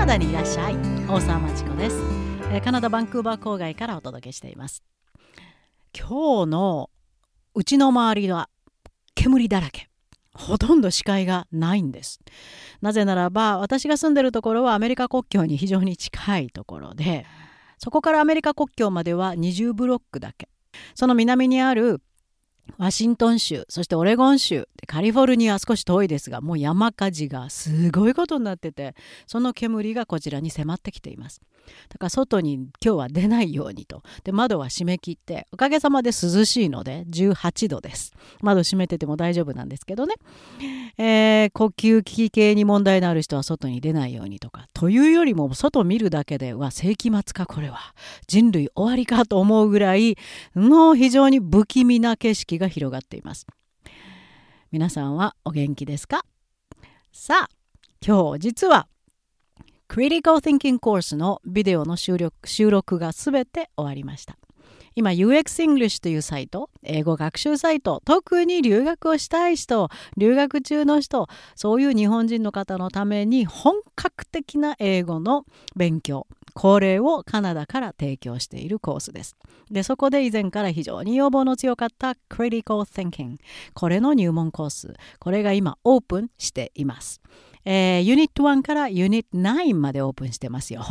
ナダにいらっしゃい。大沢まちこです。カナダバンクーバー郊外からお届けしています。今日のうちの周りは煙だらけ。ほとんど視界がないんです。なぜならば私が住んでるところはアメリカ国境に非常に近いところでそこからアメリカ国境までは20ブロックだけ。その南にあるワシントン州そしてオレゴン州カリフォルニア少し遠いですがもう山火事がすごいことになっててその煙がこちらに迫ってきています。だから外に今日は出ないようにと。で窓は閉め切っておかげさまで涼しいので18度です。窓閉めてても大丈夫なんですけどね、えー、呼吸器系に問題のある人は外に出ないようにとかというよりも外見るだけでは世紀末かこれは。人類終わりかと思うぐらいの非常に不気味な景色が広がっています。皆さんはお元気ですか？さあ今日実は Critical Thinking コースのビデオの収録収録がすべて終わりました。今 UX English というサイト英語学習サイト特に留学をしたい人留学中の人そういう日本人の方のために本格的な英語の勉強これをカナダから提供しているコースです。で、そこで以前から非常に要望の強かった Critical Thinking。これの入門コース。これが今オープンしています。えー、ユニット1からユニット9までオープンしてますよ。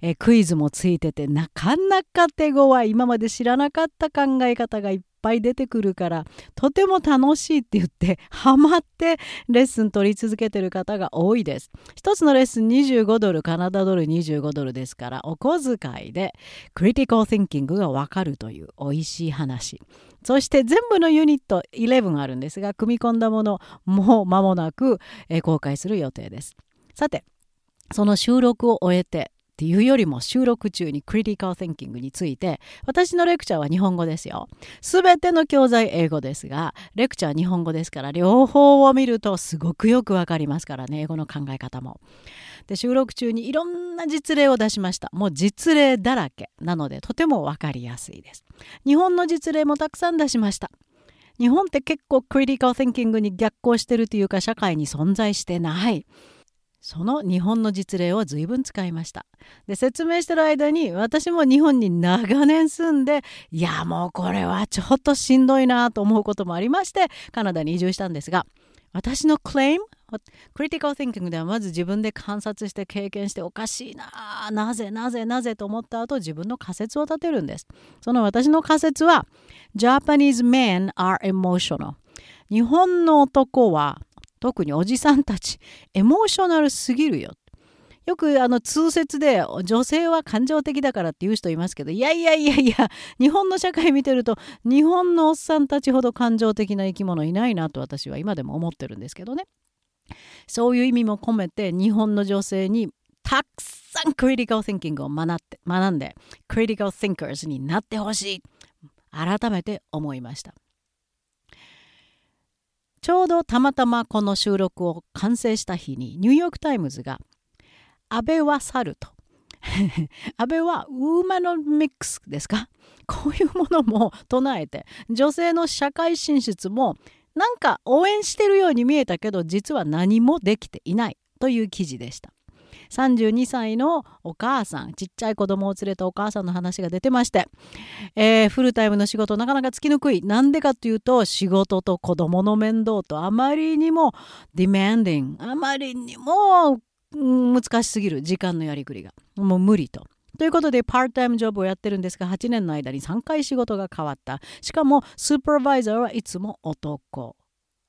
えー、クイズもついててなかなか手強い今まで知らなかった考え方がいっぱい出てくるからとても楽しいって言ってハマってレッスン取り続けてる方が多いです。一つのレッスン25ドルカナダドル25ドルですからお小遣いでクリティカル・ティンキングがわかるという美味しい話。そして全部のユニット11あるんですが組み込んだものもう間もなく、公開する予定です。さてその収録を終えてっていうよりも収録中にクリティカル・ティンキングについて私のレクチャーは日本語ですよ。すべての教材英語ですがレクチャーは日本語ですから両方を見るとすごくよくわかりますからね英語の考え方も。で収録中にいろんな実例を出しました。もう実例だらけなのでとてもわかりやすいです。日本の実例もたくさん出しました。日本って結構クリティカル・ティンキングに逆行してるというか社会に存在してない。その日本の実例を随分使いました。で説明してる間に私も日本に長年住んでいやもうこれはちょっとしんどいなと思うこともありましてカナダに移住したんですが私のクレームクリティカル・ティンキングではまず自分で観察して経験しておかしいななぜなぜなぜと思った後自分の仮説を立てるんです。その私の仮説は Japanese men are emotional 日本の男は特におじさんたちエモーショナルすぎるよ。よくあの通説で女性は感情的だからって言う人いますけどいやいやいやいや日本の社会見てると日本のおっさんたちほど感情的な生き物いないなと私は今でも思ってるんですけどね。そういう意味も込めて日本の女性にたくさんクリティカル・ティンキングを学って学んでクリティカル・ティンカーズになってほしい。改めて思いました。ちょうどたまたまこの収録を完成した日にニューヨーク・タイムズが「安倍は猿」と 安倍はウーマノミックスですか？こういうものも唱えて女性の社会進出もなんか応援してるように見えたけど実は何もできていないという記事でした。32歳のお母さんちっちゃい子供を連れたお母さんの話が出てまして、えー、フルタイムの仕事なかなかつきにくい。なんでかというと仕事と子供の面倒とあまりにもディメンディングあまりにも難しすぎる。時間のやりくりが。もう無理と。ということでパートタイムジョブをやってるんですが8年の間に3回仕事が変わった。しかもスーパーバイザーはいつも男。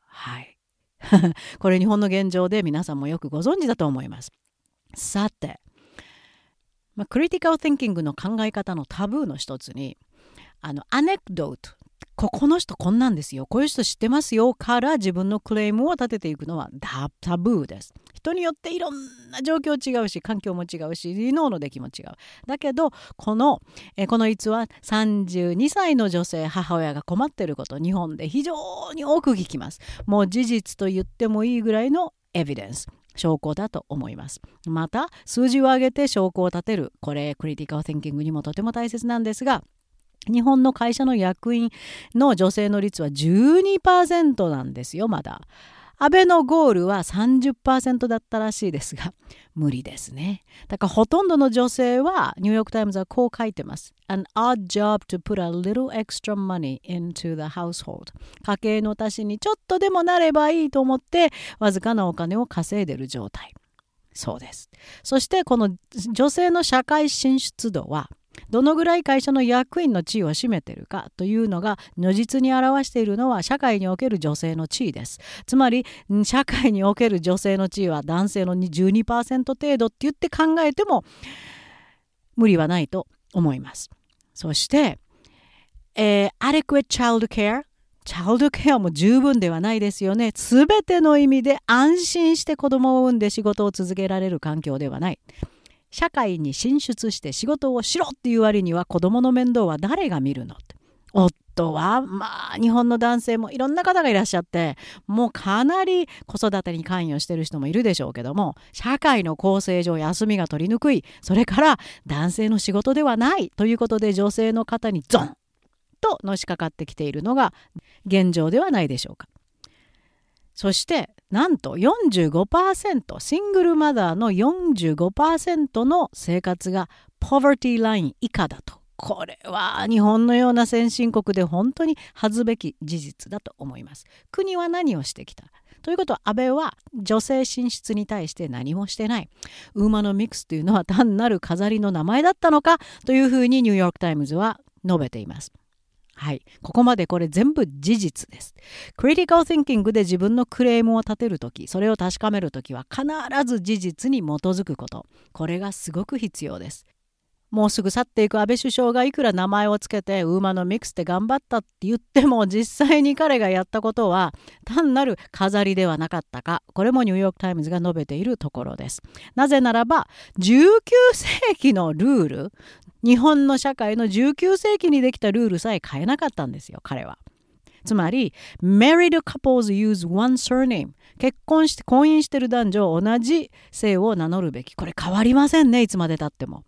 はい。これ日本の現状で皆さんもよくご存知だと思います。さて、まあ、クリティカル・ティンキングの考え方のタブーの一つにあのアネクドートここの人こんなんですよこういう人知ってますよから自分のクレームを立てていくのはタブーです。人によっていろんな状況違うし環境も違うし脳の出来も違う。だけどこのえこの逸話32歳の女性母親が困ってること日本で非常に多く聞きます。もう事実と言ってもいいぐらいのエビデンス。証拠だと思います。また数字を上げて証拠を立てるこれクリティカル・テンキングにもとても大切なんですが日本の会社の役員の女性の率は12%なんですよまだ。安倍のゴールは30%だったらしいですが無理ですね。だからほとんどの女性はニューヨーク・タイムズはこう書いてます。An odd job to put a little extra money into the household. 家計の足しにちょっとでもなればいいと思ってわずかなお金を稼いでる状態。そうです。そしてこの女性の社会進出度はどのぐらい会社の役員の地位を占めているかというのが如実に表しているのは社会における女性の地位です。つまり社会における女性の地位は男性の12%程度って言って考えても無理はないと思います。そして、えー、adequate child care チャイルドケアも十分ではないですよね。すべての意味で安心して子供を産んで仕事を続けられる環境ではない。社会に進出して仕事をしろっていう割には子供の面倒は誰が見るのって夫はまあ日本の男性もいろんな方がいらっしゃってもうかなり子育てに関与してる人もいるでしょうけども社会の構成上休みが取りにくいそれから男性の仕事ではないということで女性の方にゾンとのしかかってきているのが現状ではないでしょうか。そしてなんと45%シングルマザーの45%の生活がpoverty line 以下だと。これは日本のような先進国で本当に恥ずべき事実だと思います。国は何をしてきた？ということは安倍は女性進出に対して何もしてない。ウーマノミクスというのは単なる飾りの名前だったのか？というふうにニューヨーク・タイムズは述べています。はい。ここまでこれ全部事実です。 critical thinking で自分のクレームを立てるとき、それを確かめるときは必ず事実に基づくこと。これがすごく必要です。もうすぐ去っていく安倍首相がいくら名前をつけてウーマのミックスで頑張ったって言っても実際に彼がやったことは単なる飾りではなかったかこれもニューヨーク・タイムズが述べているところですなぜならば19世紀のルール日本の社会の19世紀にできたルールさえ変えなかったんですよ彼は。つまり married couples use one surname 結婚して婚姻してる男女同じ姓を名乗るべきこれ変わりませんねいつまでたっても。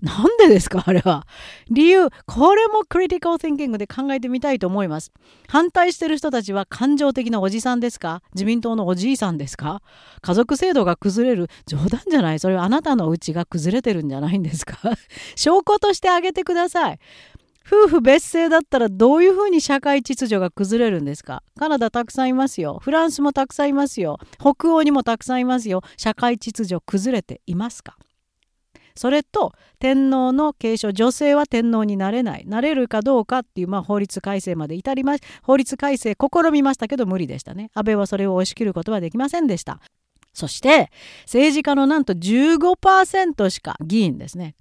なんでですかあれは。理由、これもクリティカル・ティンキングで考えてみたいと思います。反対してる人たちは感情的なおじさんですか？自民党のおじいさんですか？家族制度が崩れる冗談じゃないそれはあなたのうちが崩れてるんじゃないんですか？証拠としてあげてください。夫婦別姓だったらどういうふうに社会秩序が崩れるんですか？カナダたくさんいますよ。フランスもたくさんいますよ。北欧にもたくさんいますよ。社会秩序崩れていますか？それと天皇の継承女性は天皇になれないなれるかどうかっていう、まあ、法律改正まで至りまし法律改正試みましたけど無理でしたね。安倍はそれを押し切ることはできませんでした。そして政治家のなんと15%しか議員ですね。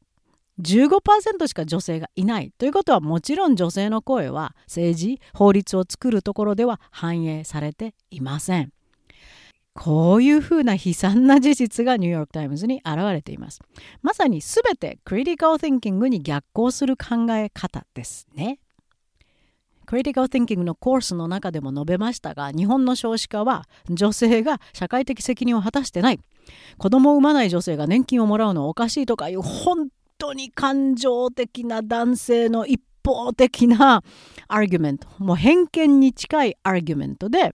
15%しか女性がいない。ということはもちろん女性の声は政治法律を作るところでは反映されていません。こういうふうな悲惨な事実がニューヨーク・タイムズに現れています。まさに全てクリティカル・ティンキングに逆行する考え方ですね。クリティカル・ティンキングのコースの中でも述べましたが日本の少子化は女性が社会的責任を果たしてない子供を産まない女性が年金をもらうのはおかしいとかいう本当に感情的な男性の一方的なアーギュメントもう偏見に近いアーギュメントで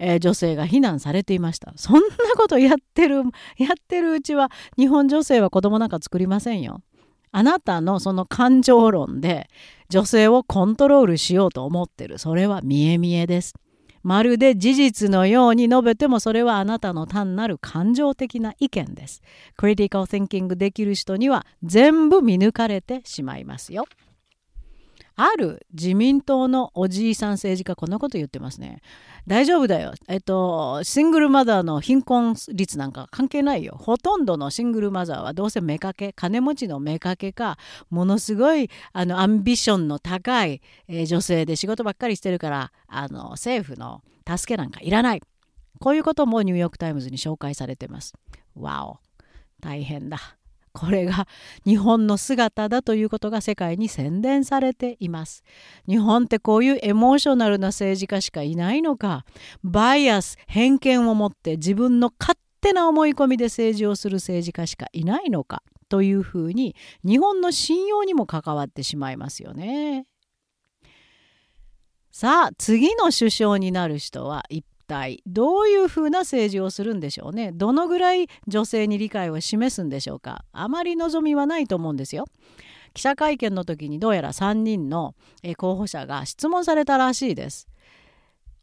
えー、女性が非難されていましたそんなことやってる やってるうちは日本女性は子供なんか作りませんよあなたのその感情論で女性をコントロールしようと思ってるそれは見え見えですまるで事実のように述べてもそれはあなたの単なる感情的な意見です。クリティカル・ティンキングできる人には全部見抜かれてしまいますよ。ある自民党のおじいさん政治家こんなこと言ってますね。大丈夫だよ。えっと、シングルマザーの貧困率なんか関係ないよ。ほとんどのシングルマザーはどうせ妾、金持ちの妾か、ものすごいあのアンビションの高い、えー、女性で仕事ばっかりしてるから、あの政府の助けなんかいらない。こういうこともニューヨーク・タイムズに紹介されてます。わお、大変だ。これが日本の姿だということが世界に宣伝されています。日本ってこういうエモーショナルな政治家しかいないのかバイアス偏見を持って自分の勝手な思い込みで政治をする政治家しかいないのかというふうに日本の信用にも関わってしまいますよね。さあ次の首相になる人は一体どういうふうな政治をするんでしょうね？どのぐらい女性に理解を示すんでしょうか？あまり望みはないと思うんですよ。記者会見の時にどうやら3人の候補者が質問されたらしいです。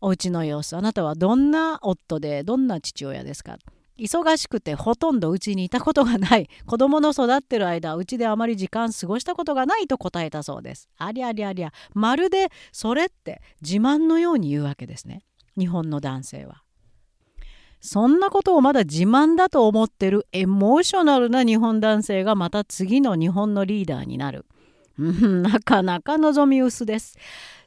お家の様子あなたはどんな夫でどんな父親ですか？忙しくてほとんどうちにいたことがない。子供の育ってる間うちであまり時間過ごしたことがないと答えたそうです。ありゃりゃりゃ。まるでそれって自慢のように言うわけですね。日本の男性は。そんなことをまだ自慢だと思ってるエモーショナルな日本男性がまた次の日本のリーダーになる。なかなか望み薄です。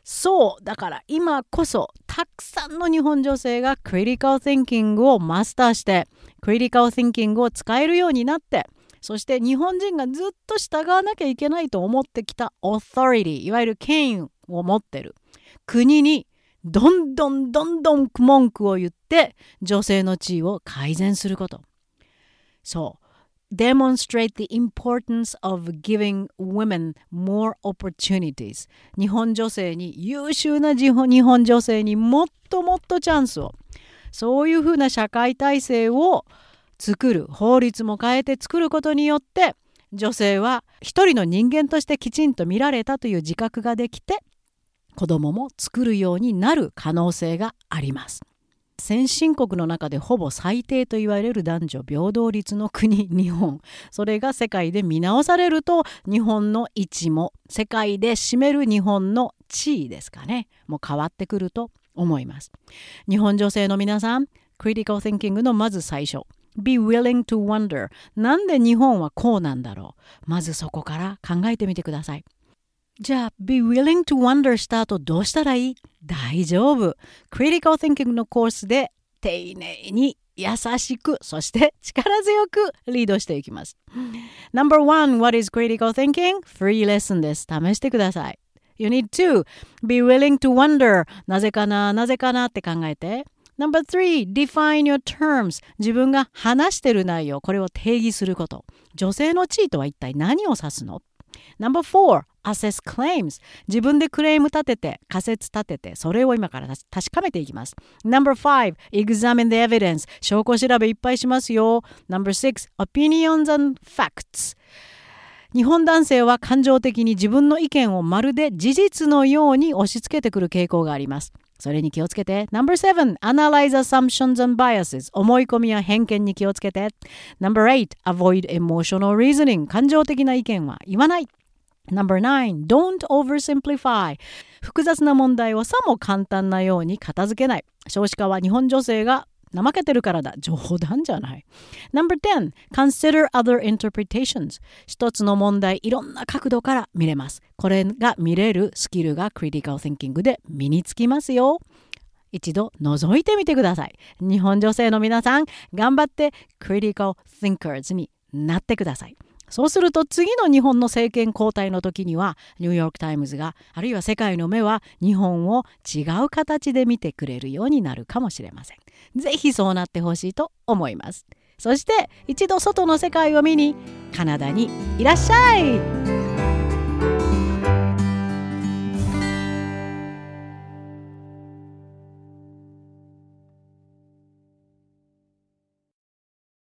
そうだから今こそたくさんの日本女性がクリティカル・ティンキングをマスターしてクリティカル・ティンキングを使えるようになってそして日本人がずっと従わなきゃいけないと思ってきたオーソリティいわゆる権威を持ってる。国にどんどんどんどん文句を言って女性の地位を改善すること。そう demonstrate the importance of giving women more opportunities. 日本女性に優秀な日本女性にもっともっとチャンスを。そういうふうな社会体制を作る法律も変えて作ることによって女性は一人の人間としてきちんと見られたという自覚ができて子供も作るようになる可能性があります。先進国の中でほぼ最低と言われる男女平等率の国日本。それが世界で見直されると日本の位置も世界で占める日本の地位ですかね。もう変わってくると思います。日本女性の皆さんクリティカル・ティンキングのまず最初。Be willing to wonder なんで日本はこうなんだろう。まずそこから考えてみてください。じゃあ、be willing to wonder した後どうしたらいい大丈夫。Critical Thinking のコースで丁寧に優しく、そして力強くリードしていきます。Number one, what is critical thinking? Free lesson です。試してください。You need to be willing to wonder なぜかな、なぜかなって考えて。Number three, define your terms 自分が話してる内容、これを定義すること。女性の地位とは一体何を指すの Number four, assess claims 自分でクレーム立てて仮説立ててそれを今から確かめていきます Number five, examine the evidence 証拠調べいっぱいしますよ Number six, opinions and facts 日本男性は感情的に自分の意見をまるで事実のように押し付けてくる傾向があります。それに気をつけて。No.7 Analyze assumptions and biases 思い込みや偏見に気をつけて。No.8 Avoid emotional reasoning 感情的な意見は言わない。No.9 Don't oversimplify. 複雑な問題をさも簡単なように片付けない。少子化は日本女性が怠けてるからだ。冗談じゃない。No.10 Consider other interpretations. 一つの問題いろんな角度から見れます。これが見れるスキルが Critical Thinking で身につきますよ。一度覗いてみてください。日本女性の皆さん頑張って Critical Thinkers になってください。そうすると次の日本の政権交代の時にはニューヨーク・タイムズがあるいは世界の目は日本を違う形で見てくれるようになるかもしれません。ぜひそうなってほしいと思います。そして一度外の世界を見にカナダにいらっしゃい